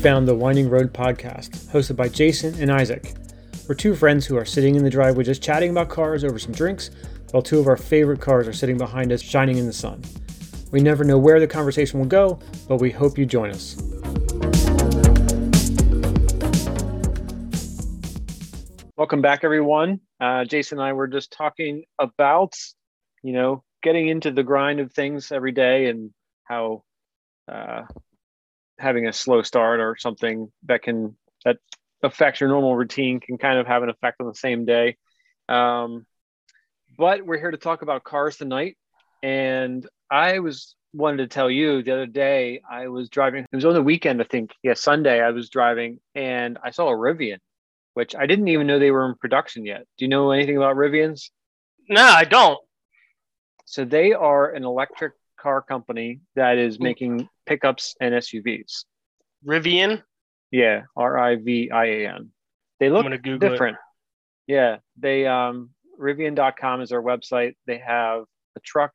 found the Winding Road podcast, hosted by Jason and Isaac. We're two friends who are sitting in the driveway just chatting about cars over some drinks, while two of our favorite cars are sitting behind us shining in the sun. We never know where the conversation will go, but we hope you join us. Welcome back, everyone. Uh, Jason and I were just talking about, you know, getting into the grind of things every day and how uh, having a slow start or something that can that affects your normal routine can kind of have an effect on the same day. Um, but we're here to talk about cars tonight, and I was wanted to tell you the other day I was driving. It was on the weekend, I think. Yeah, Sunday. I was driving and I saw a Rivian which I didn't even know they were in production yet. Do you know anything about Rivians? No, I don't. So they are an electric car company that is making pickups and SUVs. Rivian? Yeah, R I V I A N. They look different. It. Yeah, they um Rivian.com is their website. They have a truck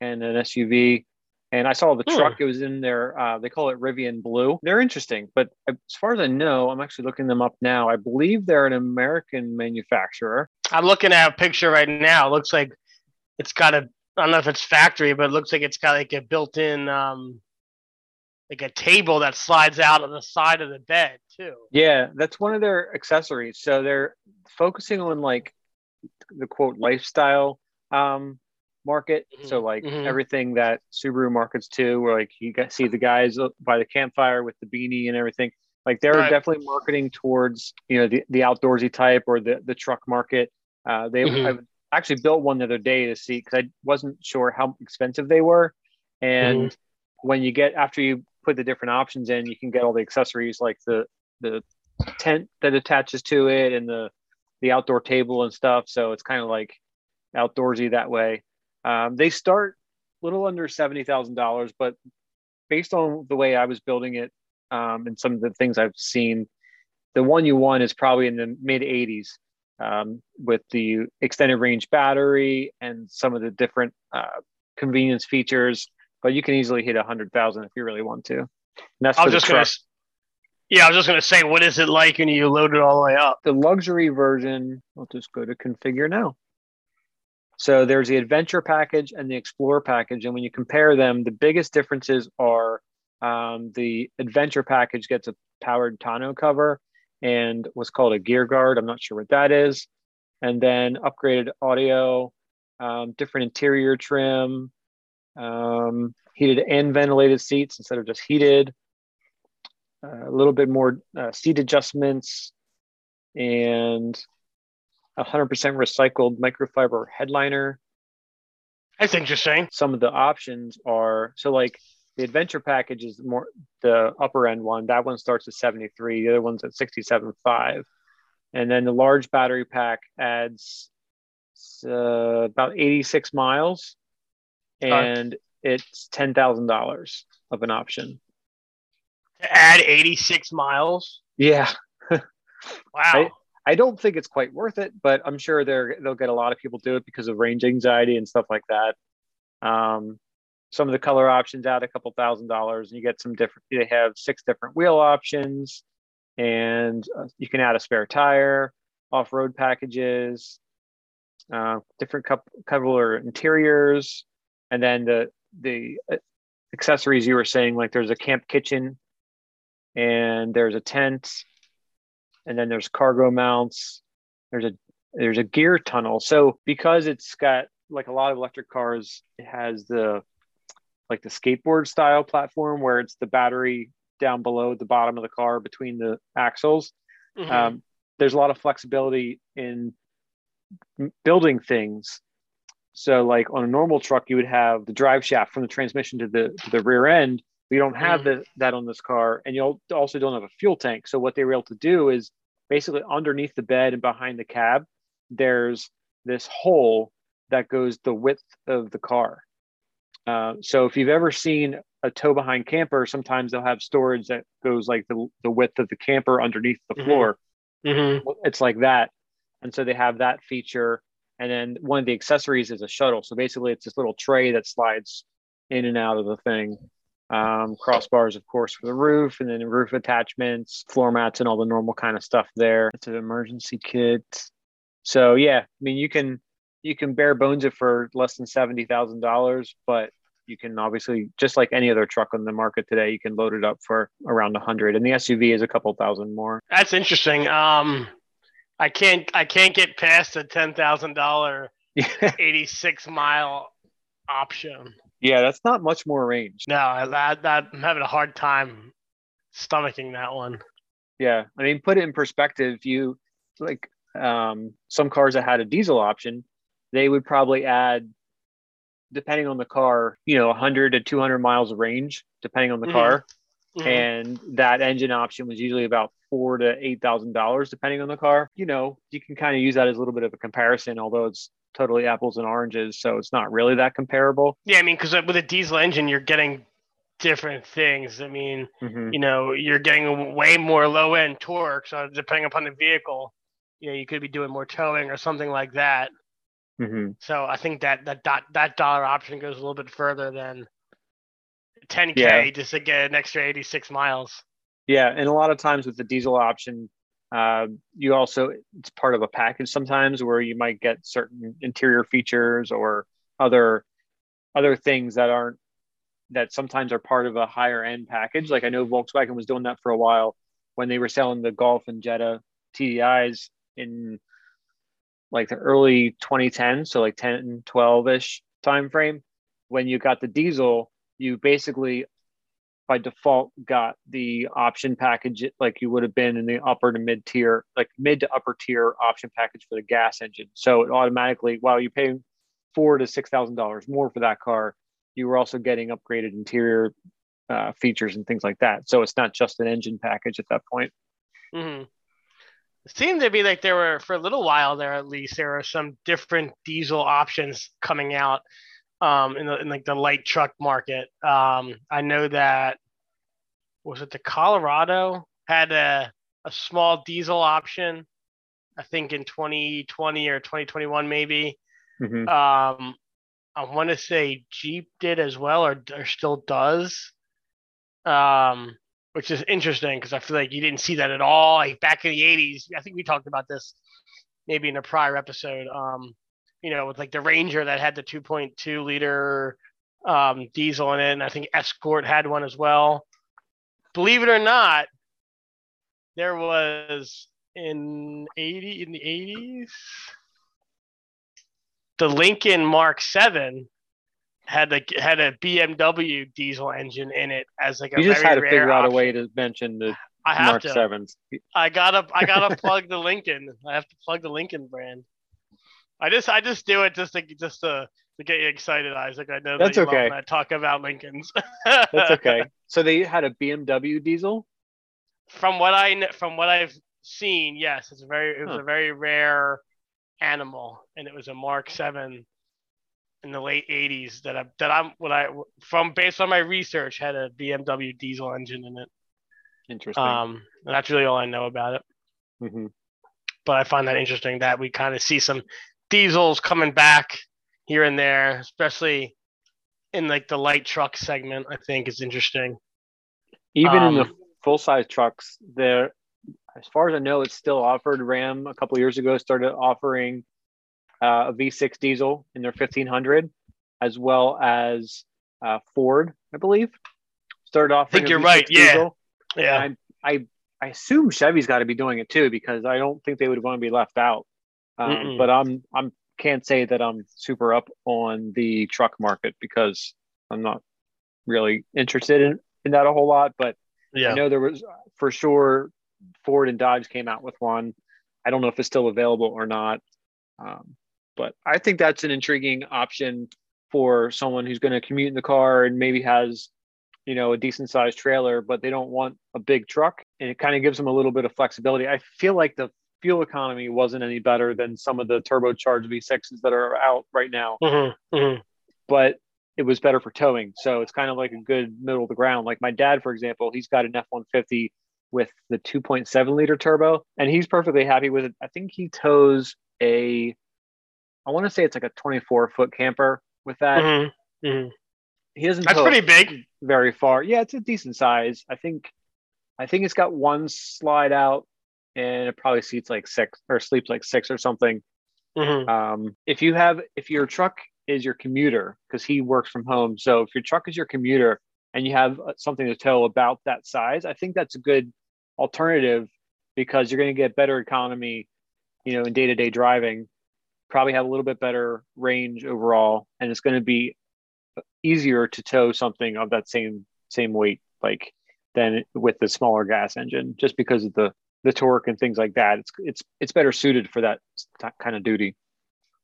and an SUV and I saw the hmm. truck. It was in there. Uh, they call it Rivian Blue. They're interesting, but as far as I know, I'm actually looking them up now. I believe they're an American manufacturer. I'm looking at a picture right now. It looks like it's got a. I don't know if it's factory, but it looks like it's got like a built-in, um, like a table that slides out on the side of the bed too. Yeah, that's one of their accessories. So they're focusing on like the quote lifestyle um, market. Mm-hmm. So like mm-hmm. everything that Subaru markets to, where like you see the guys by the campfire with the beanie and everything. Like they're right. definitely marketing towards you know the, the outdoorsy type or the the truck market. Uh, they mm-hmm. I actually built one the other day to see because I wasn't sure how expensive they were, and mm-hmm. when you get after you put the different options in, you can get all the accessories like the the tent that attaches to it and the the outdoor table and stuff. So it's kind of like outdoorsy that way. Um, they start a little under seventy thousand dollars, but based on the way I was building it um, and some of the things I've seen, the one you want is probably in the mid eighties um, with the extended range battery and some of the different uh, convenience features. But you can easily hit a hundred thousand if you really want to. And that's I was just gonna. Yeah, I was just gonna say, what is it like when you load it all the way up? The luxury version. I'll just go to configure now. So there's the adventure package and the explorer package. And when you compare them, the biggest differences are um, the adventure package gets a powered tonneau cover and what's called a gear guard. I'm not sure what that is. And then upgraded audio, um, different interior trim, um, heated and ventilated seats instead of just heated, uh, a little bit more uh, seat adjustments, and 100% recycled microfiber headliner. That's interesting. Some of the options are so like the adventure package is more the upper end one. That one starts at 73. The other one's at 67.5. And then the large battery pack adds uh, about 86 miles and it's $10,000 of an option. To add 86 miles? Yeah. wow. I, I don't think it's quite worth it, but I'm sure they're they'll get a lot of people do it because of range anxiety and stuff like that. Um, some of the color options add a couple thousand dollars, and you get some different. They have six different wheel options, and uh, you can add a spare tire, off-road packages, uh, different cover interiors, and then the the uh, accessories you were saying, like there's a camp kitchen, and there's a tent and then there's cargo mounts. There's a there's a gear tunnel. So because it's got like a lot of electric cars, it has the like the skateboard style platform where it's the battery down below the bottom of the car between the axles. Mm-hmm. Um, there's a lot of flexibility in building things. So, like on a normal truck, you would have the drive shaft from the transmission to the to the rear end, we don't have mm. the, that on this car, and you also don't have a fuel tank. So what they were able to do is basically underneath the bed and behind the cab, there's this hole that goes the width of the car. Uh, so if you've ever seen a tow behind camper, sometimes they'll have storage that goes like the, the width of the camper underneath the mm-hmm. floor. Mm-hmm. It's like that. And so they have that feature. And then one of the accessories is a shuttle. So basically, it's this little tray that slides in and out of the thing. um, crossbars, of course, for the roof, and then roof attachments, floor mats, and all the normal kind of stuff there. It's an emergency kit. So yeah, I mean, you can you can bare bones it for less than seventy thousand dollars, but you can obviously just like any other truck on the market today, you can load it up for around a hundred, and the SUV is a couple thousand more. That's interesting. Um, I can't I can't get past a ten thousand dollar eighty six mile option. Yeah, that's not much more range. No, that that I'm having a hard time stomaching that one. Yeah, I mean, put it in perspective. You like um, some cars that had a diesel option, they would probably add, depending on the car, you know, 100 to 200 miles of range, depending on the mm-hmm. car. Mm-hmm. And that engine option was usually about four to eight thousand dollars, depending on the car. You know, you can kind of use that as a little bit of a comparison, although it's totally apples and oranges, so it's not really that comparable. Yeah, I mean, because with a diesel engine, you're getting different things. I mean, mm-hmm. you know, you're getting way more low end torque, so depending upon the vehicle, you know, you could be doing more towing or something like that. Mm-hmm. So I think that that that that dollar option goes a little bit further than 10k yeah. just to get an extra 86 miles. Yeah, and a lot of times with the diesel option, uh, you also it's part of a package sometimes where you might get certain interior features or other other things that aren't that sometimes are part of a higher end package. Like I know Volkswagen was doing that for a while when they were selling the Golf and Jetta TDIs in like the early 2010s, so like 10, 12 ish time frame. When you got the diesel, you basically by default got the option package like you would have been in the upper to mid tier, like mid to upper tier option package for the gas engine. So it automatically, while you pay four to six thousand dollars more for that car, you were also getting upgraded interior uh, features and things like that. So it's not just an engine package at that point. Mm-hmm. Seemed to be like there were for a little while there at least there were some different diesel options coming out um, in, the, in like the light truck market. Um, I know that was it the Colorado had a a small diesel option. I think in 2020 or 2021 maybe. Mm-hmm. Um, I want to say Jeep did as well, or, or still does. Um, which is interesting because I feel like you didn't see that at all. Like back in the 80s, I think we talked about this maybe in a prior episode. Um, you know, with like the Ranger that had the 2.2 liter um, diesel in it, and I think Escort had one as well. Believe it or not, there was in 80 in the 80s the Lincoln Mark 7 had a had a BMW diesel engine in it as like a you just had to figure out option. a way to mention the I have Mark to. Sevens. I gotta I gotta plug the Lincoln. I have to plug the Lincoln brand. I just I just do it just to just to, to get you excited, Isaac. I know that's that okay. I talk about Lincolns. that's okay. So they had a BMW diesel. From what I from what I've seen, yes, it's a very it was huh. a very rare animal, and it was a Mark Seven in the late '80s that I that I'm what I from based on my research had a BMW diesel engine in it. Interesting. Um, that's really all I know about it. Mm-hmm. But I find that interesting that we kind of see some diesels coming back here and there, especially in like the light truck segment. I think is interesting. Even um, in the um, full size trucks, there, as far as I know, it's still offered. Ram a couple years ago started offering uh, a V6 diesel in their 1500, as well as uh, Ford, I believe, started off. I think you're right. Diesel. Yeah, yeah. I, I I assume Chevy's got to be doing it too because I don't think they would want to be left out. Um, but I'm I'm can't say that I'm super up on the truck market because I'm not really interested in, in that a whole lot. But yeah. I know there was for sure Ford and Dodge came out with one. I don't know if it's still available or not. Um, but I think that's an intriguing option for someone who's going to commute in the car and maybe has, you know, a decent sized trailer, but they don't want a big truck. And it kind of gives them a little bit of flexibility. I feel like the fuel economy wasn't any better than some of the turbocharged V6s that are out right now. Mm-hmm, mm-hmm. But it was better for towing. So it's kind of like a good middle of the ground. Like my dad, for example, he's got an F 150 with the 2.7 liter turbo and he's perfectly happy with it. I think he tows a, I want to say it's like a 24 foot camper with that. Mm-hmm, mm-hmm. He doesn't. That's pretty big. very far. Yeah, it's a decent size. I think I think it's got one slide out and it probably seats like six or sleeps like six or something. Mhm. Um, if you have if your truck is your commuter because he works from home, so if your truck is your commuter and you have uh, something to tow about that size, I think that's a good alternative because you're going to get better economy, you know, in day to day driving. Probably have a little bit better range overall, and it's going to be easier to tow something of that same same weight, like than with the smaller gas engine, just because of the the torque and things like that. It's it's it's better suited for that kind of duty.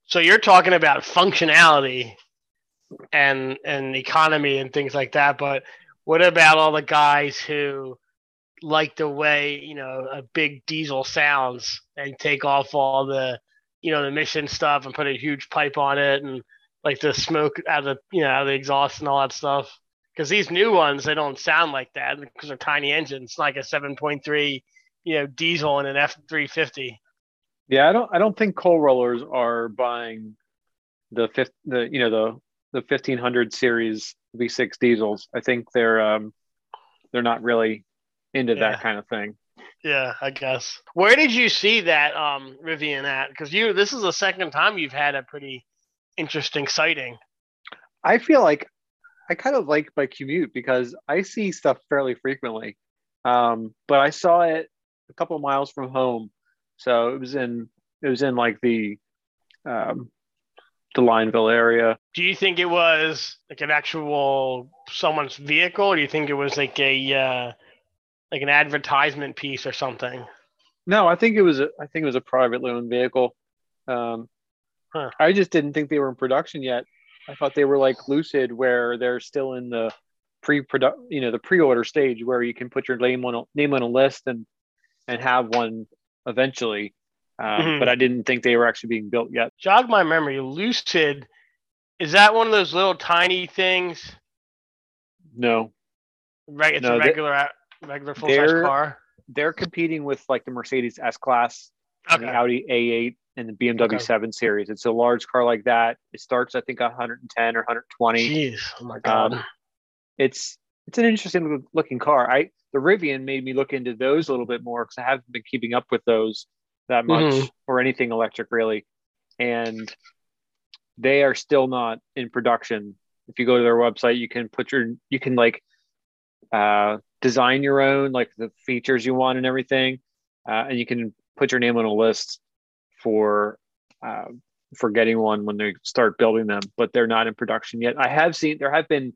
So you're talking about functionality and and economy and things like that, but what about all the guys who like the way you know a big diesel sounds and take off all the you know the mission stuff and put a huge pipe on it and like the smoke out of the you know out of the exhaust and all that stuff? Because these new ones they don't sound like that because they're tiny engines, like a 7.3 you know diesel and an F350. Yeah, I don't I don't think coal rollers are buying the fifth the you know the the fifteen hundred series V six diesels. I think they're um they're not really into Yeah. that kind of thing. Yeah, I guess. Where did you see that um Rivian at? Because you this is the second time you've had a pretty interesting sighting. I feel like I kind of like my commute because I see stuff fairly frequently. Um, but I saw it a couple miles from home, so it was in it was in like the um, the Lineville area. Do you think it was like an actual someone's vehicle, or do you think it was like a uh, like an advertisement piece or something? No, I think it was a, I think it was a privately owned vehicle. Um, Huh. I just didn't think they were in production yet. I thought they were like Lucid, where they're still in the pre-product, you know, the pre-order stage, where you can put your name on a name on a list and and have one eventually. Um, Mhm. But I didn't think they were actually being built yet. Jog my memory. Lucid, is that one of those little tiny things? No, Right, it's No, a regular. they- regular full size they're- car. they're competing with like the Mercedes S Class, and the Audi A8, and the BMW Okay. 7 Series. It's a large car like that. It starts, I think, 110 or 120. Jeez, oh my god. Um, it's it's an interesting looking car. I the Rivian made me look into those a little bit more because I haven't been keeping up with those that much Mhm. or anything electric really, and they are still not in production. If you go to their website, you can put your you can like uh, design your own like the features you want and everything, uh, and you can put your name on a list for uh, for getting one when they start building them. But they're not in production yet. I have seen there have been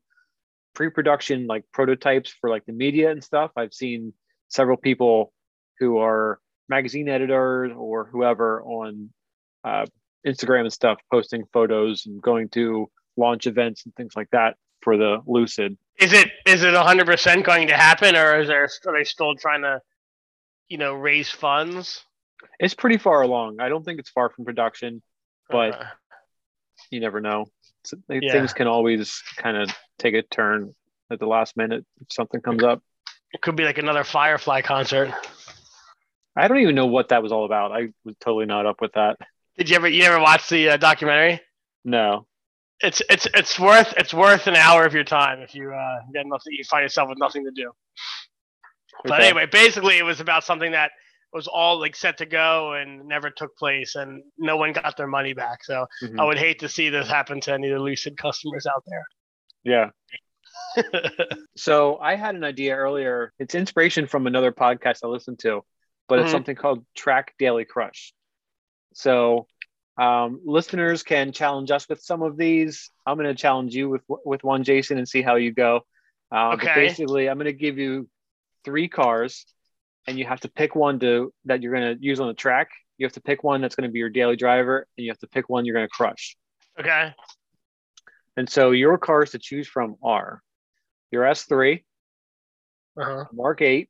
pre-production like prototypes for like the media and stuff. I've seen several people who are magazine editors or whoever on uh, Instagram and stuff posting photos and going to launch events and things like that for the Lucid. Is it is it hundred percent going to happen, or is there are they still trying to, you know, raise funds? It's pretty far along. I don't think it's far from production. But- Okay. You never know. Yeah. Things can always kind of take a turn at the last minute if something comes up. it could be like another Firefly concert. I don't even know what that was all about. I was totally not up with that. Did you ever you ever watch the uh, documentary? No. It's it's it's worth it's worth an hour of your time if you uh, get nothing you find yourself with nothing to do. But Okay. anyway, basically it was about something that was all like set to go and never took place, and no one got their money back. So Mhm. I would hate to see this happen to any of the Lucid customers out there. Yeah. So I had an idea earlier. It's inspiration from another podcast I listened to, but it's Mhm. something called Track Daily Crush. So um, listeners can challenge us with some of these. I'm going to challenge you with with one, Jason, and see how you go. Uh, Okay. basically, I'm going to give you three cars, and you have to pick one to that you're going to use on the track. You have to pick one that's going to be your daily driver, and you have to pick one you're going to crush. okay. And so your cars to choose from are your S3, Uh-huh. Mark 8,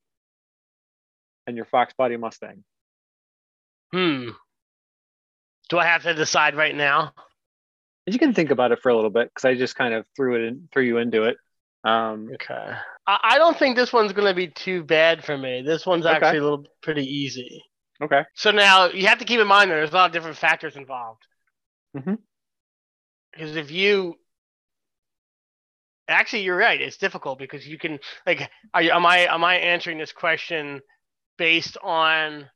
and your Fox Body Mustang. Hmm. Do I have to decide right now? You can think about it for a little bit because I just kind of threw it in, threw you into it. Um, Okay. I, I don't think this one's going to be too bad for me. This one's Okay. actually a little pretty easy. okay. So now you have to keep in mind that there's a lot of different factors involved. Mhm. Because if you Actually, you're right. It's difficult because you can like. Are you, am I am I answering this question based on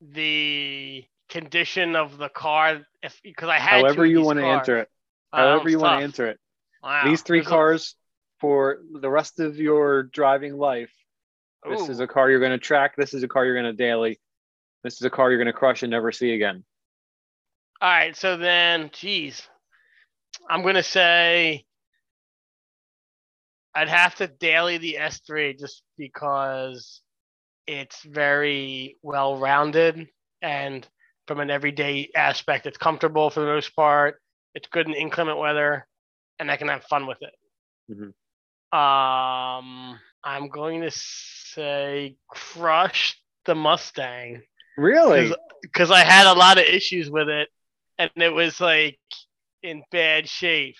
the condition of the car? If because I had however you want to answer it, um, however you want to answer it. Wow. These three There's a- cars for the rest of your driving life. This is a car you're going to track. This is a car you're going to daily. This is a car you're going to crush and never see again. All right, so then, geez, I'm gonna say I'd have to daily the S3 just because it's very well rounded and from an everyday aspect, it's comfortable for the most part. It's good in inclement weather, and I can have fun with it. Mhm. Um, I'm going to say crush the Mustang Really? because I had a lot of issues with it, and it was like in bad shape.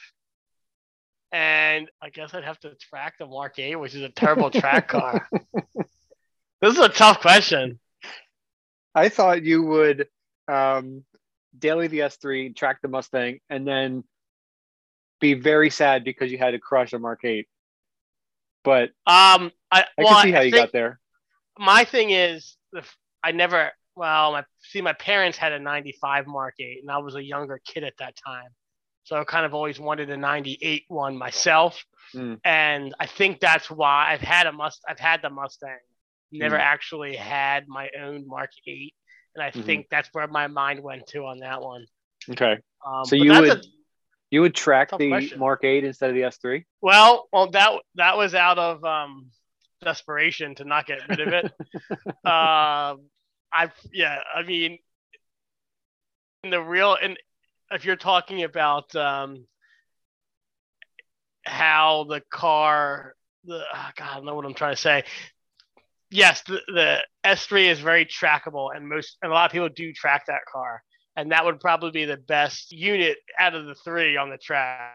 And I guess I'd have to track the Mark 8, which is a terrible track car. This is a tough question. I thought you would um, daily the S3, track the Mustang, and then be very sad because you had to crush a Mark 8. But Um, I, I well, can see how I you got there. my thing is, I never. Well, my see, my parents had a '95 Mark 8, and I was a younger kid at that time, so I kind of always wanted a '98 one myself. Mm. And I think that's why I've had a must. I've had the Mustang, never Mm. actually had my own Mark 8, and I Mhm. think that's where my mind went to on that one. Okay. Um, So you would a- you would track the question. Mark 8 instead of the S3? Well, well, that that was out of um, desperation to not get rid of it. um, I yeah, I mean, in the real and if you're talking about um, how the car, the oh God, I don't know what I'm trying to say. Yes, the, the S3 is very trackable, and most and a lot of people do track that car, and that would probably be the best unit out of the three on the track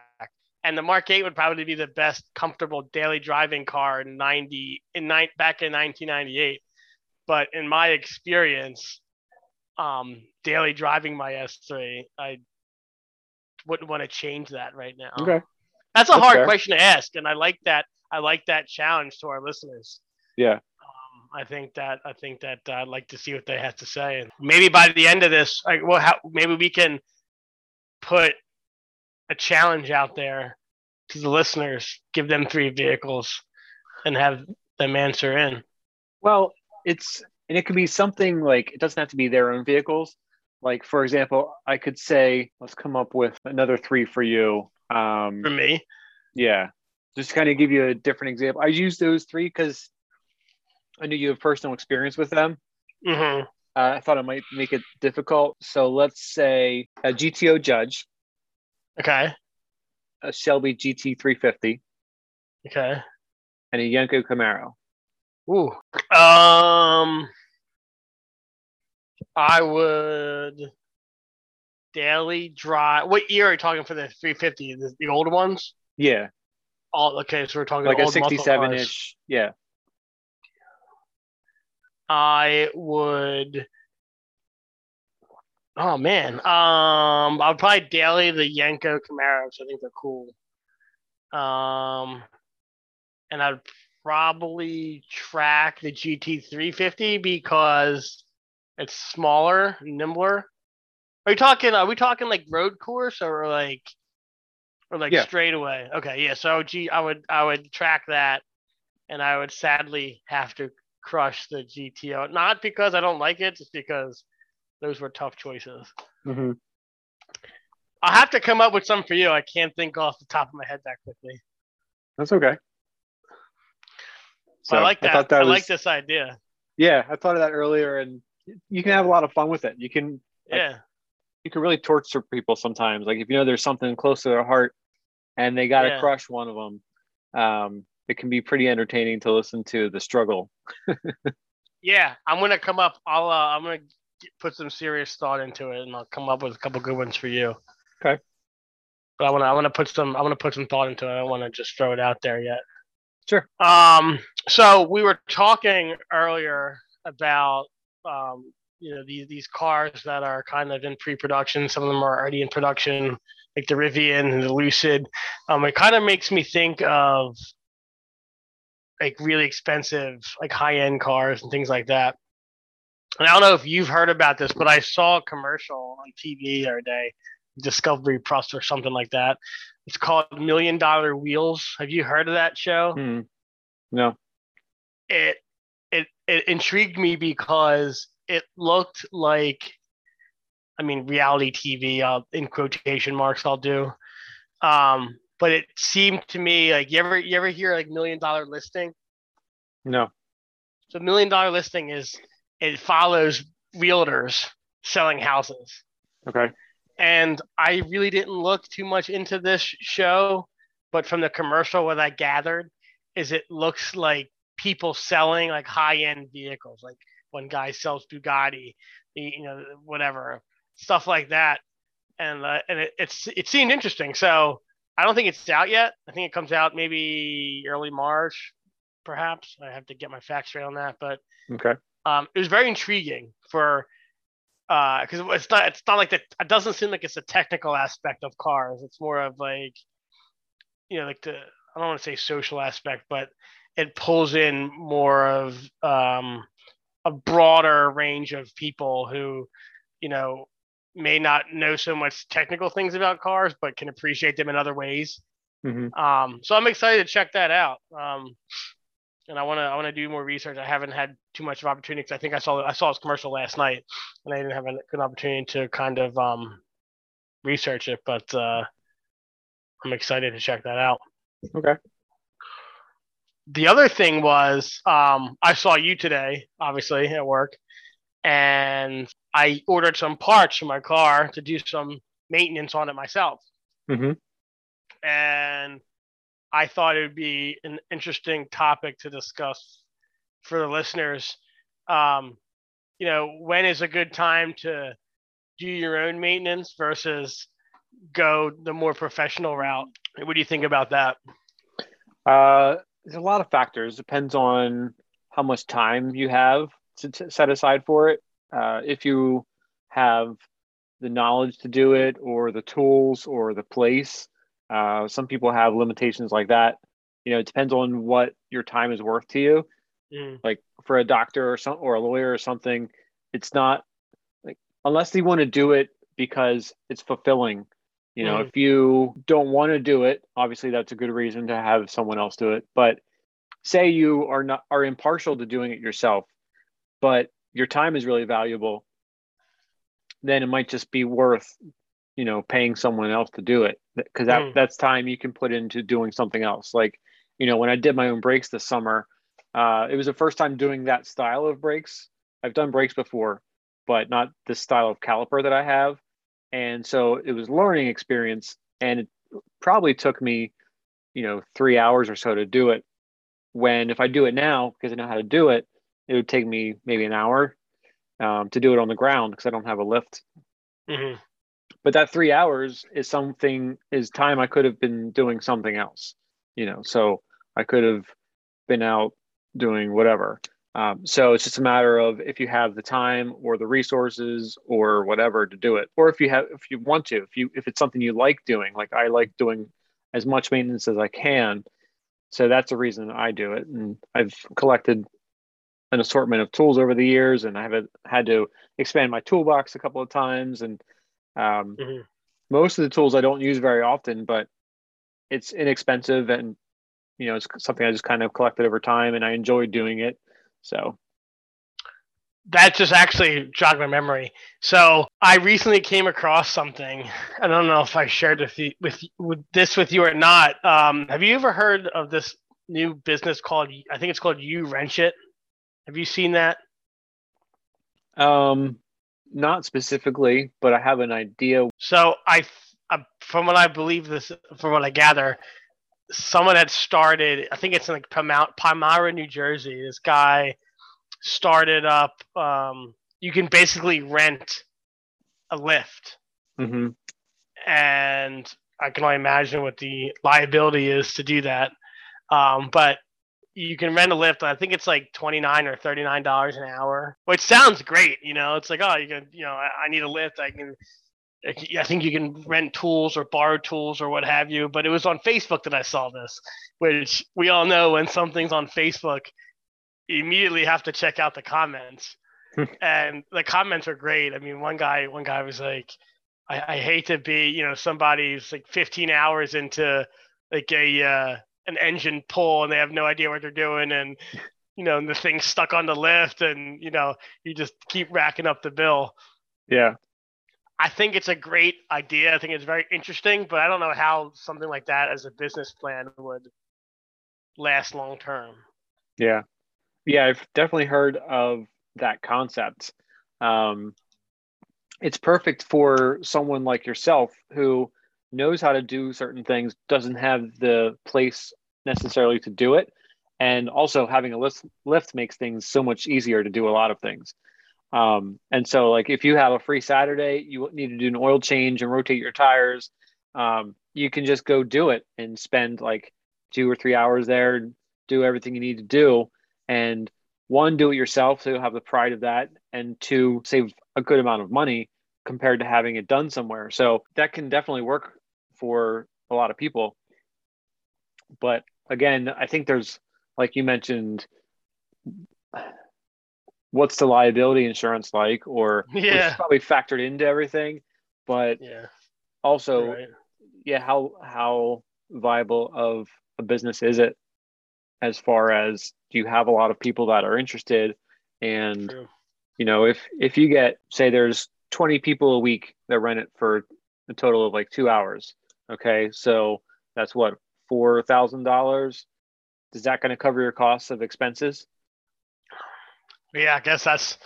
and the Mark 8 would probably be the best comfortable daily driving car in 90 in nine, back in 1998 but in my experience um daily driving my S3 I wouldn't want to change that right now Okay. that's a That's hard fair. question to ask and I like that I like that challenge to our listeners Yeah. I think that I think that uh, I'd like to see what they have to say, and maybe by the end of this, like, well, how, maybe we can put a challenge out there to the listeners, give them three vehicles, and have them answer in. Well, it's and it could be something like it doesn't have to be their own vehicles. Like for example, I could say, let's come up with another three for you. Um, For me, yeah, just kind of give you a different example. I use those three because I knew you have personal experience with them. hmm Uh, I thought it might make it difficult. So let's say a GTO Judge, okay, a Shelby GT350, okay. and a Yenko Camaro. Ooh, um, I would daily drive. What year are you talking for the 350? The, the older ones? Yeah, All okay. So we're talking like a old muscle cars. 67 ish. Yeah. I would. Oh man, um, I would probably daily the Yenko Camaros. I think they're cool. Um, and I'd probably track the GT350 because it's smaller, nimbler. Are you talking? Are we talking like road course or like, or like Yeah. straightaway? Okay, yeah. So G, I would I would track that, and I would sadly have to crush the GTO. Not because I don't like it, just because those were tough choices. Mm-hmm. I'll have to come up with some for you. I can't think off the top of my head that quickly. That's okay. So I like that. I, that like was- this idea. Yeah, I thought of that earlier, and you can have a lot of fun with it. You can Like- Yeah. you can really torture people sometimes. Like if you know there's something close to their heart, and they got to Yeah. crush one of them, um, it can be pretty entertaining to listen to the struggle. Yeah. I'm gonna come up. I'll. Uh, I'm gonna get, put some serious thought into it, and I'll come up with a couple good ones for you. Okay. But I want to. I want to put some. I want to put some thought into it. I don't want to just throw it out there yet. Sure. Um. So we were talking earlier about um, you know these these cars that are kind of in pre-production. Some of them are already in production. like the Rivian and the Lucid. Um, it kind of makes me think of like really expensive, like high end cars and things like that. And I don't know if you've heard about this, but I saw a commercial on TV the other day, Discovery Plus or something like that. It's called Million Dollar Wheels. Have you heard of that show? Hmm. No. It it it intrigued me because it looked like I mean reality TV uh, in quotation marks I'll do. Um, but it seemed to me like you ever you ever hear like million dollar listing? No. So million dollar listing is it follows realtors selling houses. Okay. And I really didn't look too much into this show, but from the commercial, what I gathered is it looks like people selling like high end vehicles. Like one guy sells Bugatti, you know, whatever stuff like that. And uh, and it, it's it seemed interesting. So I don't think it's out yet. I think it comes out maybe early March, perhaps. I have to get my facts straight on that, but Okay. um, it was very intriguing for because it's not it's not like that. It doesn't seem like it's a technical aspect of cars. It's more of like you know like the I don't want to say social aspect, but it pulls in more of um, a broader range of people who you know may not know so much technical things about cars, but can appreciate them in other ways. hmm Um, so I'm excited to check that out. Um, and I want to I want to do more research. I haven't had too much of opportunity 'cause I think I saw I saw his commercial last night, and I didn't have a good opportunity to kind of um, research it. But uh, I'm excited to check that out. Okay. The other thing was um, I saw you today, obviously at work, and I ordered some parts for my car to do some maintenance on it myself. hmm and I thought it would be an interesting topic to discuss for the listeners. Um, you know, when is a good time to do your own maintenance versus go the more professional route? What do you think about that? Uh, there's a lot of factors. Depends on how much time you have to, to set aside for it. Uh, if you have the knowledge to do it, or the tools, or the place, uh, some people have limitations like that. You know, it depends on what your time is worth to you. Mm, Like for a doctor or some or a lawyer or something, it's not like unless they want to do it because it's fulfilling. You know, Mm. if you don't want to do it, obviously that's a good reason to have someone else do it. But say you are not are impartial to doing it yourself, but your time is really valuable, then it might just be worth, you know, paying someone else to do it because that Mm. that's time you can put into doing something else. Like, you know, when I did my own brakes this summer, uh, it was the first time doing that style of brakes. I've done brakes before, but not this style of caliper that I have. And so it was learning experience, and it probably took me, you know, three hours or so to do it. When if I do it now because I know how to do it, it would take me maybe an hour um, to do it on the ground because I don't have a lift. mhm. But that three hours is something is time I could have been doing something else, you know. So I could have been out doing whatever. Um, so it's just a matter of if you have the time or the resources or whatever to do it, or if you have if you want to, if you if it's something you like doing, like I like doing as much maintenance as I can. So that's the reason I do it, and I've collected an assortment of tools over the years, and I have had to expand my toolbox a couple of times, and um, Mhm. most of the tools I don't use very often, but it's inexpensive and you know it's something I just kind of collected over time, and I enjoy doing it. So That just actually jogged my memory. So I recently came across something. I don't know if I shared with you, with, with this with you or not. Um, have you ever heard of this new business called? I think it's called You Wrench It. Have you seen that? um, not specifically, but I have an idea. So I, uh, from what I believe this, from what I gather, someone had started. I think it's in like Palmyra, Palmyra, New Jersey. This guy started up. Um, you can basically rent a lift, hmm and I can only imagine what the liability is to do that. Um, but you can rent a lift. I think it's like twenty nine or thirty nine dollars an hour, which sounds great. You know, it's like oh, you can, you know, I, I need a lift. I can I think you can rent tools or borrow tools or what have you. But it was on Facebook that I saw this, which we all know when something's on Facebook, you immediately have to check out the comments. and the comments are great. I mean, one guy, one guy was like, I, I hate to be, you know, somebody's like 15 hours into like a uh, an engine pull and they have no idea what they're doing and you know and the thing's stuck on the lift and you know you just keep racking up the bill. Yeah. I think it's a great idea. I think it's very interesting, but I don't know how something like that as a business plan would last long term. Yeah. Yeah, I've definitely heard of that concept. Um, it's perfect for someone like yourself who knows how to do certain things, doesn't have the place necessarily to do it. And also having a lift, lift makes things so much easier to do a lot of things. Um, and so, like, if you have a free Saturday, you need to do an oil change and rotate your tires. Um, you can just go do it and spend like two or three hours there, and do everything you need to do, and one, do it yourself, so you'll have the pride of that, and two, save a good amount of money compared to having it done somewhere. So that can definitely work for a lot of people. But again, I think there's, like you mentioned, what's the liability insurance like or yeah probably factored into everything but yeah also right. yeah how how viable of a business is it as far as do you have a lot of people that are interested and True. you know if if you get say there's 20 people a week that rent it for a total of like two hours okay so that's what four thousand dollars is that going to cover your costs of expenses yeah, I guess that's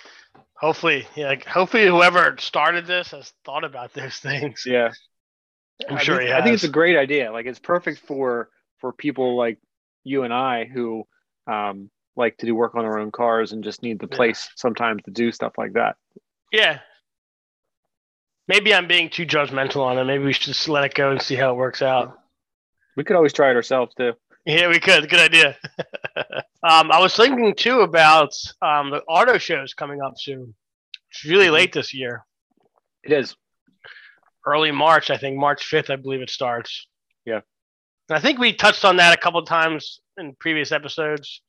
hopefully yeah, like hopefully whoever started this has thought about those things. Yeah. I'm I sure think, he I think it's a great idea. Like it's perfect for for people like you and I who um, like to do work on our own cars and just need the Yeah. place sometimes to do stuff like that. Yeah. Maybe I'm being too judgmental on it. Maybe we should just let it go and see how it works out. We could always try it ourselves too. Yeah, we could. Good idea. um, I was thinking too about um, the auto shows coming up soon. It's really late this year. It is. Early March, I think March 5th, I believe it starts. Yeah. And I think we touched on that a couple of times in previous episodes.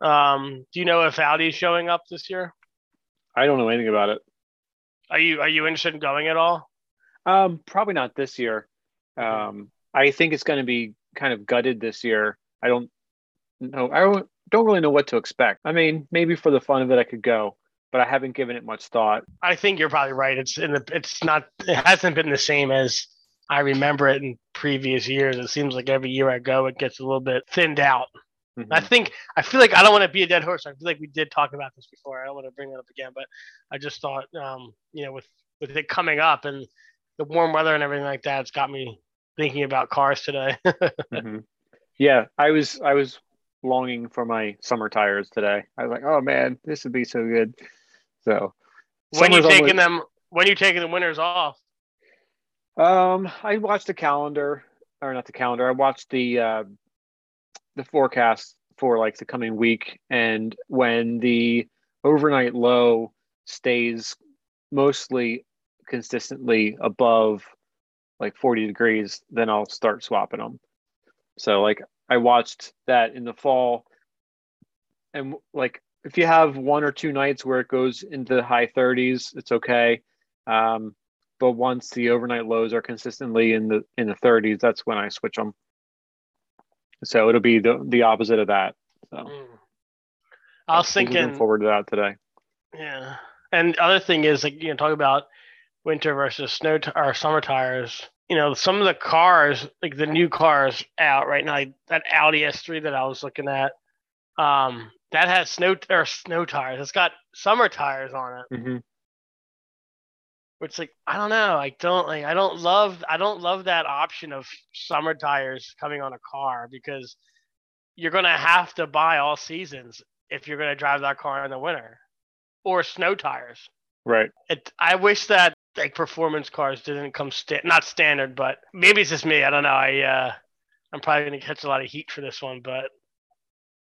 Um, do you know if Audi's showing up this year? I don't know anything about it. Are you are you interested in going at all? Um, probably not this year. Um, I think it's going to be kind of gutted this year. I don't know. I don't, don't really know what to expect. I mean, maybe for the fun of it, I could go, but I haven't given it much thought. I think you're probably right. It's in the it's not it hasn't been the same as I remember it in previous years. It seems like every year I go, it gets a little bit thinned out. Mhm. I think I feel like I don't want to be a dead horse. I feel like we did talk about this before. I don't want to bring that up again, but I just thought, um, you know, with with it coming up and the warm weather and everything like that, it's got me thinking about cars today. Mhm. Yeah, I was I was longing for my summer tires today. I was like, oh man, this would be so good. So when you taking them? When you taking the winters off? Um, I watched the calendar, or not the calendar. I watched the uh, the forecast for like the coming week, and when the overnight low stays mostly consistently above like 40 degrees, then I'll start swapping them. So like I watched that in the fall, and like if you have one or two nights where it goes into the high 30s, it's okay. Um, but once the overnight lows are consistently in the in the 30s, that's when I switch them. So it'll be the the opposite of that. So Mm. I was looking thinking, forward to that today. yeah. And the other thing is like you know talk about winter versus snow t- or summer tires. You know some of the cars like the new cars out right now. Like that Audi S3 that I was looking at, um, that has snow t- or snow tires. It's got summer tires on it. Hmm which like I don't know. I don't like I don't love I don't love that option of summer tires coming on a car because you're gonna have to buy all seasons if you're gonna drive that car in the winter. Or snow tires. Right. It I wish that like performance cars didn't come sta- not standard, but maybe it's just me. I don't know. I uh I'm probably gonna catch a lot of heat for this one, but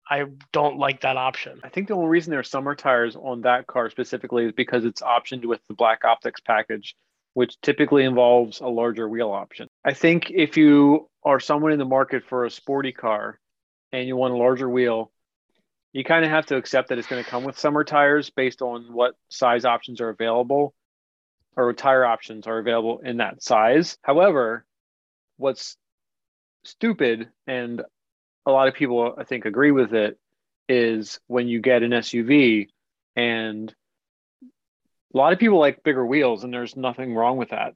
I don't like that option. I think the only reason there are summer tires on that car specifically is because it's optioned with the black optics package. which typically involves a larger wheel option. I think if you are someone in the market for a sporty car and you want a larger wheel, you kind of have to accept that it's going to come with summer tires based on what size options are available or tire options are available in that size. However, what's stupid and a lot of people I think agree with it is when you get an SUV and a lot of people like bigger wheels and there's nothing wrong with that.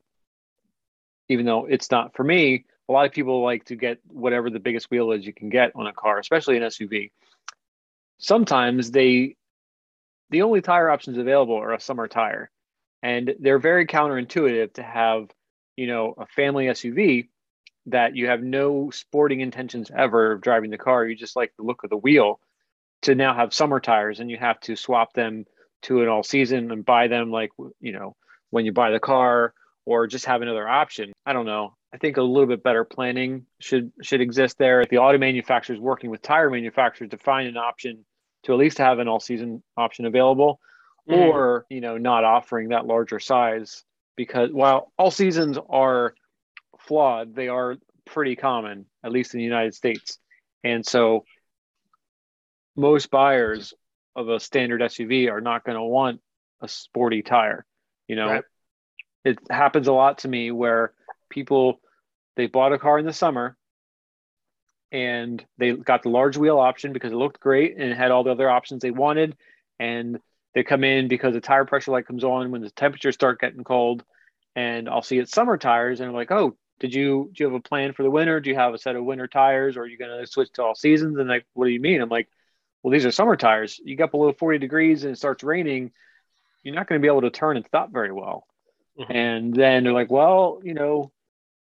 Even though it's not for me, a lot of people like to get whatever the biggest wheel is you can get on a car, especially an SUV. Sometimes they the only tire options available are a summer tire. And they're very counterintuitive to have, you know, a family SUV that you have no sporting intentions ever of driving the car. You just like the look of the wheel to now have summer tires and you have to swap them to an all season and buy them like, you know, when you buy the car or just have another option. I don't know. I think a little bit better planning should should exist there. If the auto manufacturers working with tire manufacturers to find an option to at least have an all season option available, mm-hmm. or you know not offering that larger size because while all seasons are flawed, they are pretty common, at least in the United States. And so most buyers of a standard SUV are not going to want a sporty tire. You know, right. it happens a lot to me where people they bought a car in the summer and they got the large wheel option because it looked great and it had all the other options they wanted and they come in because the tire pressure light comes on when the temperatures start getting cold and I'll see it's summer tires and I'm like, oh, did you do you have a plan for the winter? Do you have a set of winter tires or are you gonna switch to all seasons? And like, what do you mean? I'm like, well, these are summer tires. You get below 40 degrees and it starts raining, you're not going to be able to turn and stop very well. Mm-hmm. And then they're like, well, you know,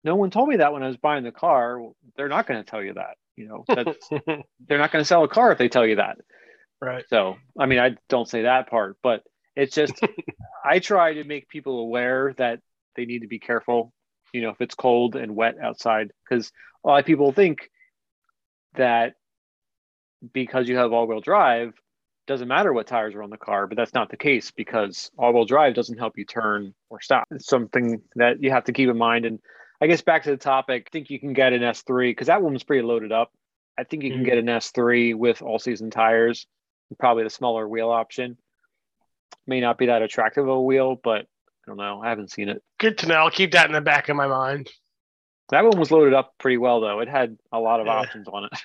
no one told me that when I was buying the car. they're not going to tell you that. You know, they're not going to sell a car if they tell you that. Right. So, I mean, I don't say that part, but it's just, I try to make people aware that they need to be careful, you know, if it's cold and wet outside, because a lot of people think that because you have all wheel drive, doesn't matter what tires are on the car, but that's not the case because all wheel drive doesn't help you turn or stop. It's something that you have to keep in mind. And I guess back to the topic, I think you can get an S3 because that one was pretty loaded up. I think you can mm-hmm. get an S3 with all season tires probably the smaller wheel option. May not be that attractive of a wheel, but I don't know. I haven't seen it. Good to know. I'll keep that in the back of my mind. That one was loaded up pretty well, though. It had a lot of yeah. options on it.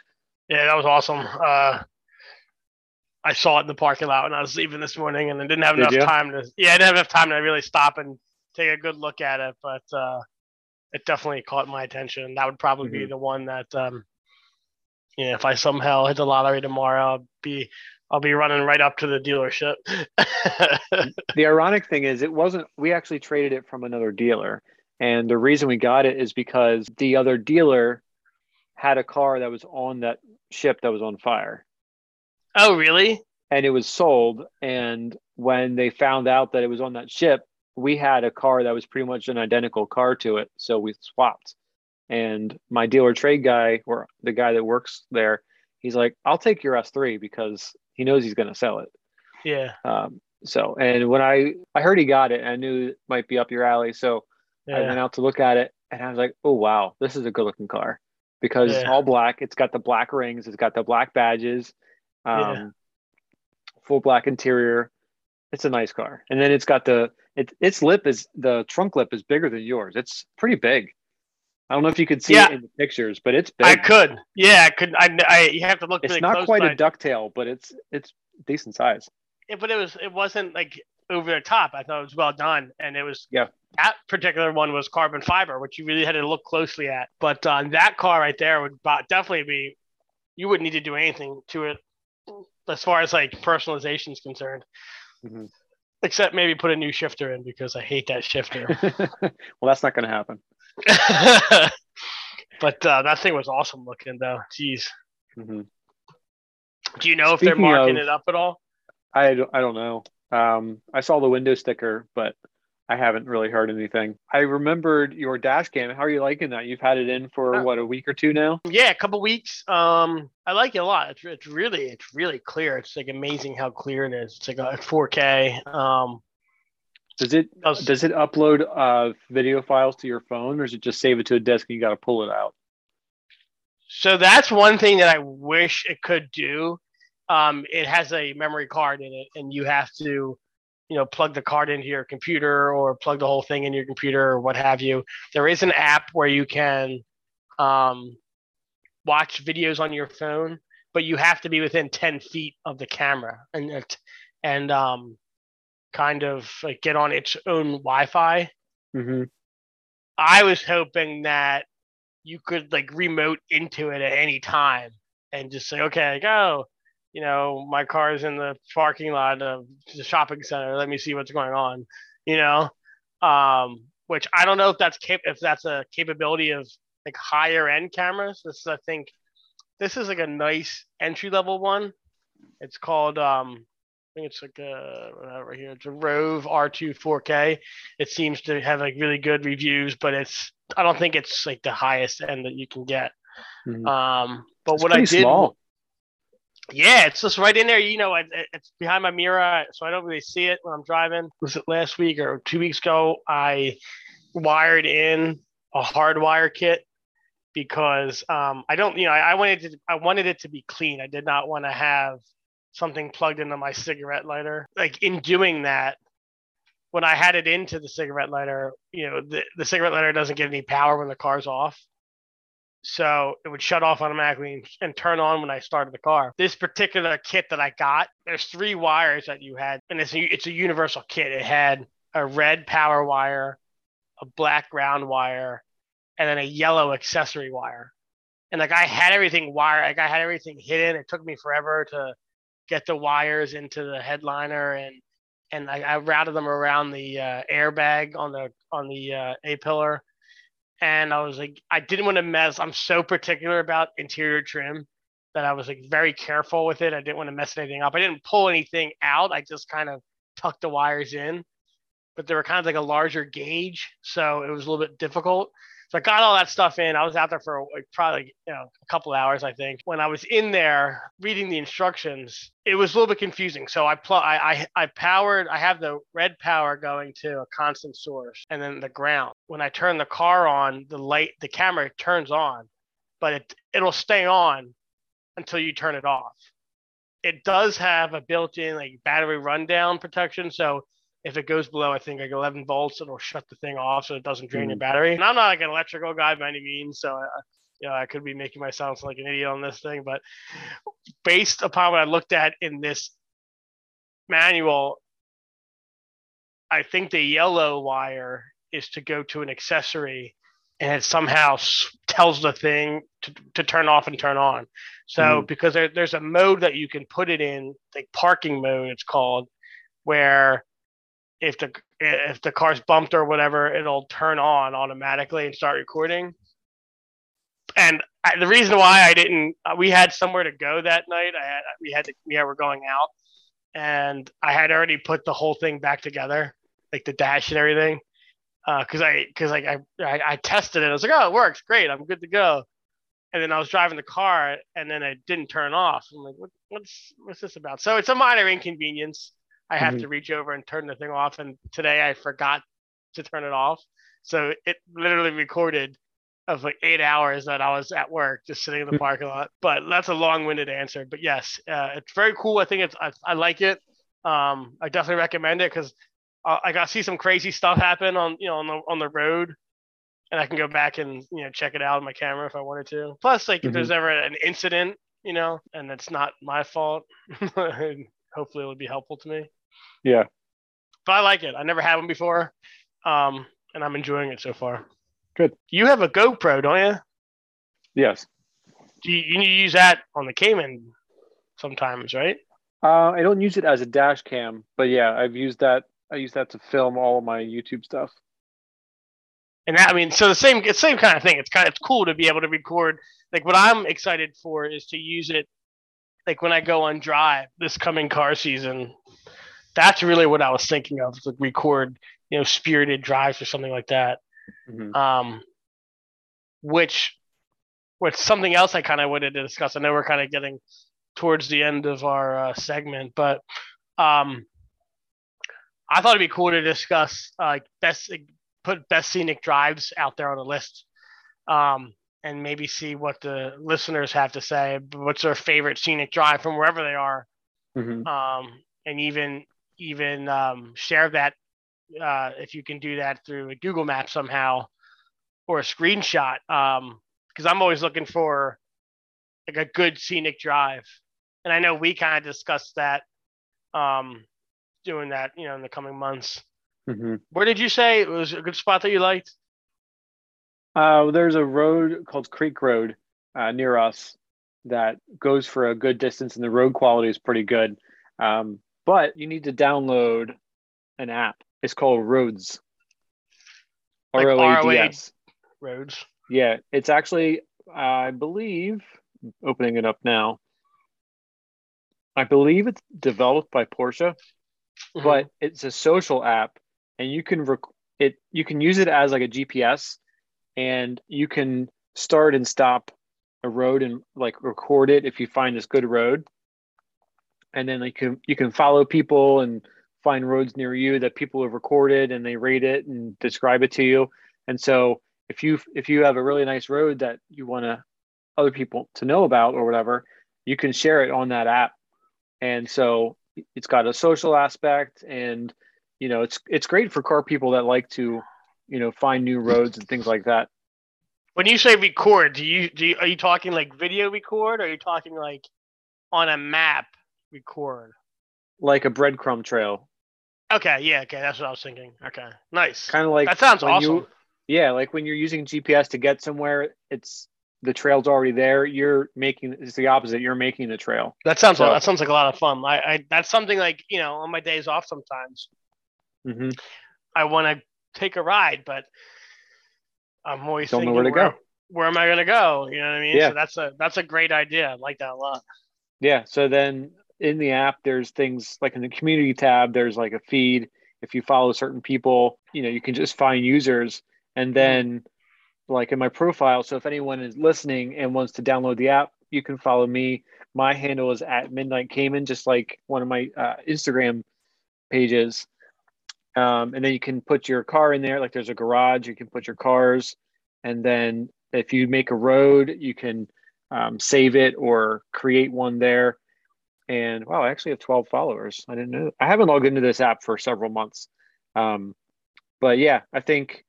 Yeah, that was awesome. Uh, I saw it in the parking lot when I was leaving this morning, and I didn't have Did enough you? time to. Yeah, I didn't have enough time to really stop and take a good look at it, but uh, it definitely caught my attention. That would probably mm-hmm. be the one that, um, you know, if I somehow hit the lottery tomorrow, I'll be I'll be running right up to the dealership. the ironic thing is, it wasn't, we actually traded it from another dealer. And the reason we got it is because the other dealer had a car that was on that ship that was on fire. Oh, really? And it was sold. And when they found out that it was on that ship, we had a car that was pretty much an identical car to it. So we swapped. And my dealer trade guy, or the guy that works there, he's like, I'll take your S3 because he knows he's going to sell it. Yeah. Um, so, and when I I heard he got it, I knew it might be up your alley. So yeah. I went out to look at it, and I was like, oh wow, this is a good looking car because yeah. it's all black. It's got the black rings. It's got the black badges. Um, yeah. Full black interior. It's a nice car, and then it's got the it, its lip is the trunk lip is bigger than yours. It's pretty big. I don't know if you could see yeah. it in the pictures, but it's big. I could. Yeah, I could. I, I you have to look. It's not quite a ducktail, but it's it's decent size. Yeah, but it was it wasn't like over the top. I thought it was well done, and it was yeah. That particular one was carbon fiber, which you really had to look closely at. But uh, that car right there would definitely be. You wouldn't need to do anything to it as far as like personalization is concerned. Mm-hmm. Except maybe put a new shifter in because I hate that shifter. well, that's not going to happen. but uh, that thing was awesome looking, though. Jeez. Mm-hmm. Do you know if they're marking of, it up at all? I don't, I don't know. Um, I saw the window sticker, but I haven't really heard anything. I remembered your dash cam. How are you liking that? You've had it in for uh, what a week or two now? Yeah, a couple weeks. Um, I like it a lot. It's, it's really it's really clear. It's like amazing how clear it is. It's like a 4K. Um, Does it Does- does it upload uh, video files to your phone, or does it just save it to a disk and you got to pull it out? So that's one thing that I wish it could do. Um, it has a memory card in it, and you have to, you know, plug the card into your computer or plug the whole thing in your computer or what have you. There is an app where you can um, watch videos on your phone, but you have to be within 10 feet of the camera and it, and um, kind of like get on its own Wi-Fi. Mm-hmm. I was hoping that you could like remote into it at any time and just say, okay, go. You know, my car's in the parking lot of the shopping center. Let me see what's going on. You know, um, which I don't know if that's cap- if that's a capability of like higher end cameras. This is, I think, this is like a nice entry level one. It's called um, I think it's like a whatever here. It's a Rove R2 4K. It seems to have like really good reviews, but it's I don't think it's like the highest end that you can get. Mhm. Um, but It's what I did, small. yeah, it's just right in there. You know, it, it's behind my mirror, so I don't really see it when I'm driving. Was it last week or two weeks ago? I wired in a hardwire kit because um, I don't, you know, I, I wanted to, I wanted it to be clean. I did not want to have something plugged into my cigarette lighter. Like in doing that, when I had it into the cigarette lighter, you know, the, the cigarette lighter doesn't get any power when the car's off. So it would shut off automatically and, and turn on when I started the car. This particular kit that I got, there's three wires that you had, and it's a, it's a universal kit. It had a red power wire, a black ground wire, and then a yellow accessory wire. And like I had everything wired, like I had everything hidden. It took me forever to get the wires into the headliner and and I, I routed them around the uh, airbag on the on the uh, A pillar. And I was like, I didn't want to mess. I'm so particular about interior trim that I was like very careful with it. I didn't want to mess anything up. I didn't pull anything out. I just kind of tucked the wires in, but they were kind of like a larger gauge, so it was a little bit difficult. So I got all that stuff in. I was out there for like, probably you know a couple hours, I think. When I was in there reading the instructions, it was a little bit confusing. So I pl- I, I I powered. I have the red power going to a constant source, and then the ground. When I turn the car on, the light, the camera turns on, but it it'll stay on until you turn it off. It does have a built-in like battery rundown protection, so if it goes below, I think like 11 volts, it'll shut the thing off so it doesn't drain your battery. And I'm not like an electrical guy by any means, so uh, you know I could be making myself like an idiot on this thing. But based upon what I looked at in this manual, I think the yellow wire is to go to an accessory, and it somehow tells the thing to, to turn off and turn on. So Mhm. because there, there's a mode that you can put it in, like parking mode, it's called, where if the if the car's bumped or whatever, it'll turn on automatically and start recording. And I, the reason why I didn't, uh, we had somewhere to go that night. I had we had to, yeah, we're going out, and I had already put the whole thing back together, like the dash and everything, because I because like I, I I tested it. I was like, oh, it works, great, I'm good to go. And then I was driving the car, and then it didn't turn off. I'm like, what, what's what's this about? So it's a minor inconvenience. I have Mhm. to reach over and turn the thing off. And today I forgot to turn it off. So it literally recorded of like eight hours that I was at work just sitting in the Hmm. parking lot. But that's a long winded answer. But yes, uh, it's very cool. I think it's, I, I like it. Um, I definitely recommend it because uh, I got to see some crazy stuff happen on, you know, on the, on the road. And I can go back and, you know, check it out on my camera if I wanted to. Plus, like, if there's ever an incident, you know, and it's not my fault, hopefully it would be helpful to me Yeah. but I like it. I never had one before, um, and I'm enjoying it so far. Good. You have a GoPro, don't you? Yes. Do you, you use that on the Cayman sometimes, right? Uh, I don't use it as a dash cam, but yeah, I've used that. I use that to film all of my YouTube stuff. And that, I mean, so the same, it's same kind of thing. It's kind of it's cool to be able to record. Like what I'm excited for is to use it, like when I go on drive this coming car season. That's really what I was thinking of, to record, you know, spirited drives or something like that. Mhm. um, which which something else I kind of wanted to discuss. I know we're kind of getting towards the end of our uh, segment, but um, I thought it'd be cool to discuss uh, like best put best scenic drives out there on the list, um, and maybe see what the listeners have to say. What's their favorite scenic drive from wherever they are, Mhm. um, and even even um, share that uh, if you can do that through a Google Map somehow or a screenshot. Because I'm always looking for like a good scenic drive, and I know we kind of discussed that, um, doing that, you know, in the coming months. Mhm. Where did you say it was a good spot that you liked? Uh, there's a road called Creek Road uh, near us that goes for a good distance, and the road quality is pretty good. Um, but you need to download an app. It's called Roads. Like R O A D S. Roads. Yeah, it's actually, I believe, opening it up now. I believe it's developed by Porsche, Mhm. but it's a social app, and you can rec- it. You can use it as like a GPS, and you can start and stop a road and like record it if you find this good road, and then like you can you can follow people and find roads near you that people have recorded and they rate it and describe it to you. And so if you if you have a really nice road that you want to other people to know about or whatever, you can share it on that app. And so it's got a social aspect and you know it's it's great for car people that like to you know find new roads and things like that. When you say record, do you do you, are you talking like video record or are you talking like on a map record? Like a breadcrumb trail. Okay, yeah, okay, that's what I was thinking. Okay, nice. Kind of like that sounds awesome. you- yeah, like when you're using GPS to get somewhere, it's the trail's already there. You're making it's the opposite. You're making the trail. that sounds so- that sounds like a lot of fun. I, I that's something like you know on my days off sometimes hmm I want to take a ride, but I'm always Don't know thinking where to go. Where am I going to go? You know what I mean? Yeah. So that's a that's a great idea. I like that a lot. Yeah. So then in the app, there's things like in the community tab, there's like a feed. If you follow certain people, you know, you can just find users. And then, like in my profile, so if anyone is listening and wants to download the app, you can follow me. My handle is at Midnight Cayman, just like one of my uh, Instagram pages. Um, and then you can put your car in there. Like there's a garage, you can put your cars. And then if you make a road, you can um, save it or create one there. And wow, I actually have 12 followers. I didn't know. I haven't logged into this app for several months. Um, but yeah, I think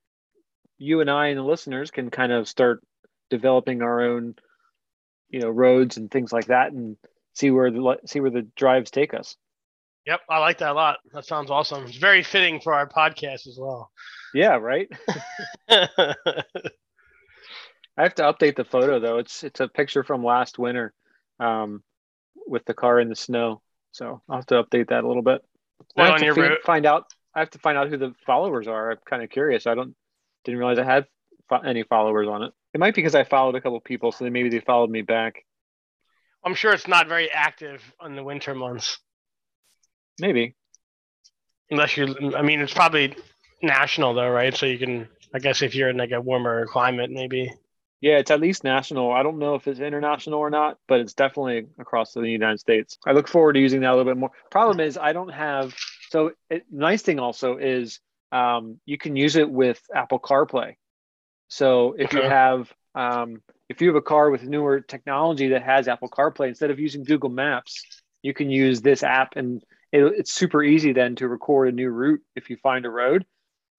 you and I and the listeners can kind of start developing our own, you know, roads and things like that, and see where the see where the drives take us. Yep, I like that a lot. That sounds awesome. It's very fitting for our podcast as well. Yeah, right. I have to update the photo though. It's it's a picture from last winter, um, with the car in the snow. So I'll have to update that a little bit. I have on to your fi- road? find out. I have to find out who the followers are. I'm kind of curious. I don't didn't realize I had fo- any followers on it. It might be because I followed a couple people, so then maybe they followed me back. I'm sure it's not very active in the winter months, Maybe. unless you. I mean, it's probably national though, right? So you can. I guess if you're in like a warmer climate, maybe. Yeah, it's at least national. I don't know if it's international or not, but it's definitely across the United States. I look forward to using that a little bit more. Problem is, I don't have. So, it, nice thing also is um, you can use it with Apple CarPlay. So, if you have um, if you have a car with newer technology that has Apple CarPlay, instead of using Google Maps, you can use this app, and it, it's super easy then to record a new route if you find a road.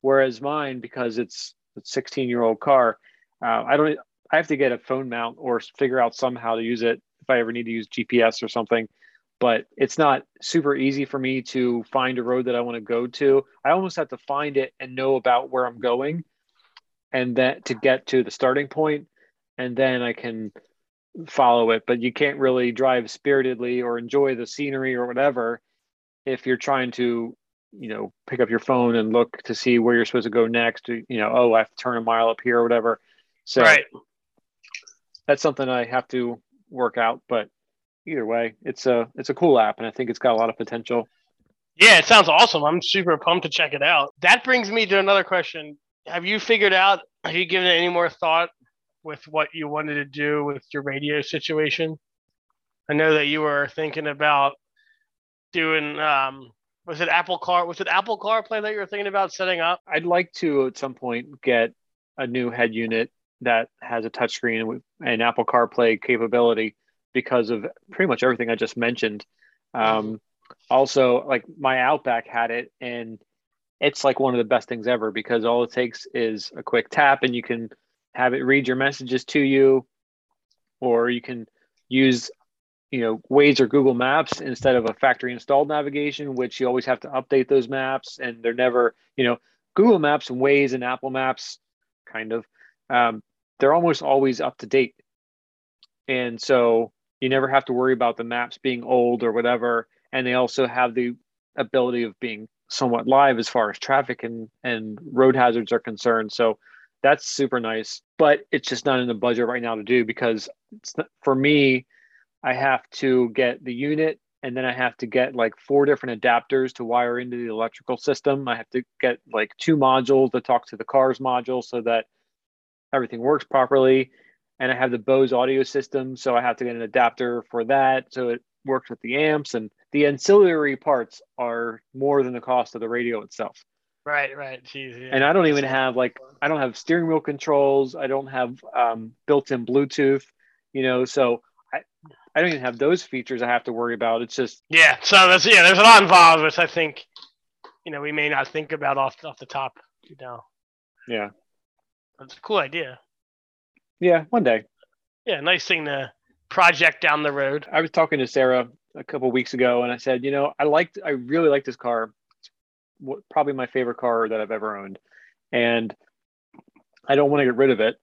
Whereas mine, because it's a 16 year old car, uh, I don't. I have to get a phone mount or figure out somehow to use it if I ever need to use GPS or something. But it's not super easy for me to find a road that I want to go to. I almost have to find it and know about where I'm going, and then to get to the starting point, and then I can follow it. But you can't really drive spiritedly or enjoy the scenery or whatever if you're trying to, you know, pick up your phone and look to see where you're supposed to go next. You know, oh, I have to turn a mile up here or whatever. So right. That's something I have to work out. But either way, it's a it's a cool app, and I think it's got a lot of potential. Yeah, it sounds awesome. I'm super pumped to check it out. That brings me to another question. Have you figured out, have you given it any more thought with what you wanted to do with your radio situation? I know that you were thinking about doing um, Was it Apple Car? Was it Apple CarPlay that you were thinking about setting up? I'd like to at some point get a new head unit that has a touchscreen and Apple CarPlay capability because of pretty much everything I just mentioned. Um, also, like my Outback had it, and it's like one of the best things ever because all it takes is a quick tap, and you can have it read your messages to you, or you can use you know Waze or Google Maps instead of a factory installed navigation, which you always have to update those maps, and they're never you know Google Maps and Waze and Apple Maps, kind of, um, they're almost always up to date, and so you never have to worry about the maps being old or whatever, and they also have the ability of being somewhat live as far as traffic and and road hazards are concerned. So that's super nice, but it's just not in the budget right now to do because not, for me I have to get the unit and then I have to get like four different adapters to wire into the electrical system. I have to get like two modules to talk to the car's module so that everything works properly. And I have the Bose audio system, so I have to get an adapter for that so it works with the amps and the ancillary parts are more than the cost of the radio itself. Right, right. Jeez, yeah. And I don't even have like I don't have steering wheel controls. I don't have um, built-in Bluetooth. You know, so I don't even have those features I have to worry about. It's just yeah. So that's yeah. There's a lot involved, which I think you know we may not think about off off the top. You know. Yeah. That's a cool idea. Yeah, one day. Yeah, nice thing to project down the road. I was talking to Sarah a couple weeks ago, and I said, you know, I liked, I really like this car. It's probably my favorite car that I've ever owned, and I don't want to get rid of it.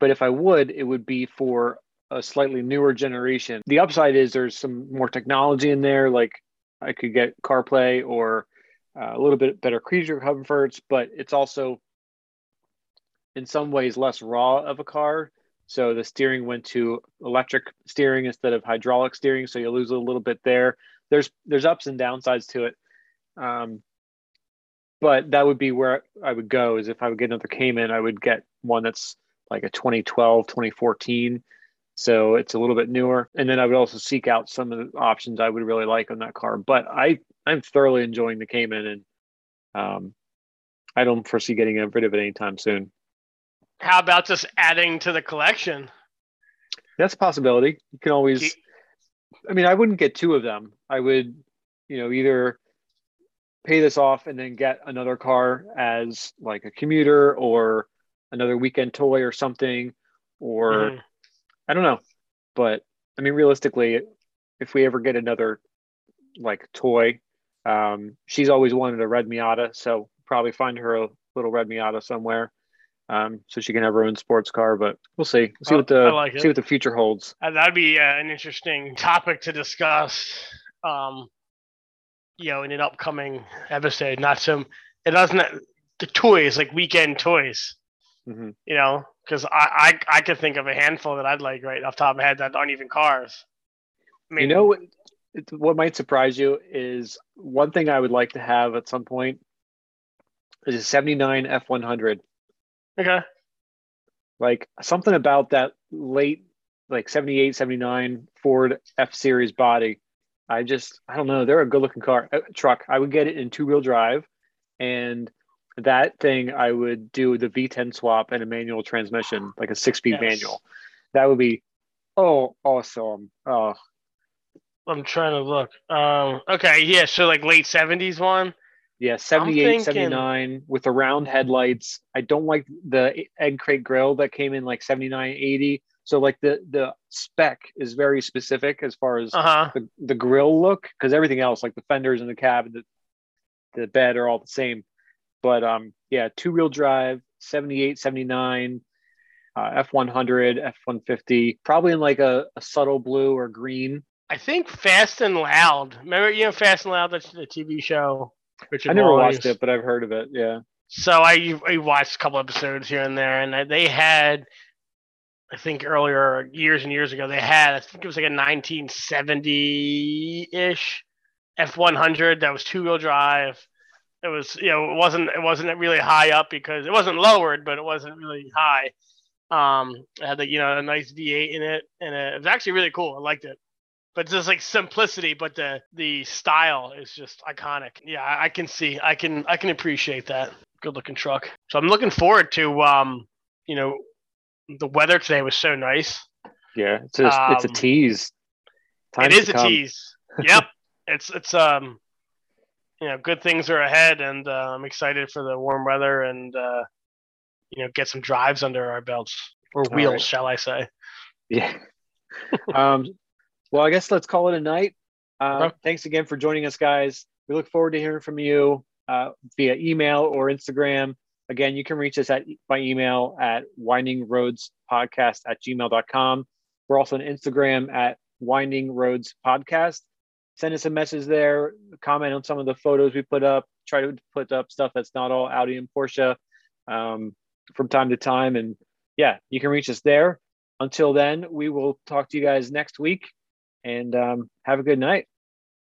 But if I would, it would be for a slightly newer generation. The upside is there's some more technology in there, like I could get CarPlay or uh, a little bit better creature comforts, but it's also in some ways less raw of a car. So the steering went to electric steering instead of hydraulic steering, so you lose a little bit there. There's there's ups and downsides to it, um, but that would be where I would go. Is if I would get another Cayman, I would get one that's like a 2012, 2014 so it's a little bit newer. And then I would also seek out some of the options I would really like on that car. But I I'm thoroughly enjoying the Cayman, and um, I don't foresee getting rid of it anytime soon. How about just adding to the collection? That's a possibility. You can always. I mean, I wouldn't get two of them. I would, you know, either pay this off and then get another car as like a commuter or another weekend toy or something, or mm-hmm. I don't know, but I mean, realistically, if we ever get another like toy, um, she's always wanted a red Miata, so probably find her a little red Miata somewhere, um, so she can have her own sports car. But we'll see. We'll see what the like see what the future holds. Uh, that'd be uh, an interesting topic to discuss. Um, you know, in an upcoming episode. Not some. It doesn't. The toys like weekend toys. Mm-hmm. You know, because I, I I could think of a handful that I'd like right off top of my head that aren't even cars. I mean, you know what? What might surprise you is one thing I would like to have at some point is a '79 F100. Okay. Like something about that late, like 78, 79 Ford F Series body. I just, I don't know. They're a good looking car, uh, truck. I would get it in two wheel drive and that thing I would do the V10 swap and a manual transmission, like a six speed yes. manual. That would be oh awesome. Oh I'm trying to look. Um okay, yeah, so like late 70s one. Yeah, 78, thinking... 79 with the round headlights. I don't like the egg crate grill that came in like 79, 80. So like the the spec is very specific as far as uh-huh. the, the grill look because everything else like the fenders and the cab and the the bed are all the same. But um, yeah, two wheel drive, 78, 79, uh, F100, F150, probably in like a, a, subtle blue or green. I think Fast and Loud. Remember, you know, Fast and Loud, that's the TV show. Richard I never watched it, but I've heard of it. Yeah. So I, I watched a couple episodes here and there, and they had, I think earlier, years and years ago, they had, I think it was like a 1970 ish F100 that was two wheel drive it was you know it wasn't it wasn't really high up because it wasn't lowered, but it wasn't really high. Um, it had the you know a nice V8 in it, and it was actually really cool. I liked it. But just like simplicity, but the the style is just iconic. Yeah, I, can see, I can, I can appreciate that. Good looking truck. So I'm looking forward to, um, you know, the weather today was so nice. Yeah, it's a, um, it's a um, tease. Time it is a come. tease. Yep, it's it's um, you know, good things are ahead, and uh, I'm excited for the warm weather and uh, you know, get some drives under our belts or wheels, right. shall I say? Yeah. um, well, I guess let's call it a night. Uh, okay. Thanks again for joining us, guys. We look forward to hearing from you uh, via email or Instagram. Again, you can reach us at by email at windingroadspodcast at gmail.com. We're also on Instagram at Winding Roads Podcast. Send us a message there, comment on some of the photos we put up, try to put up stuff that's not all Audi and Porsche um, from time to time. And yeah, you can reach us there. Until then, we will talk to you guys next week and um, have a good night.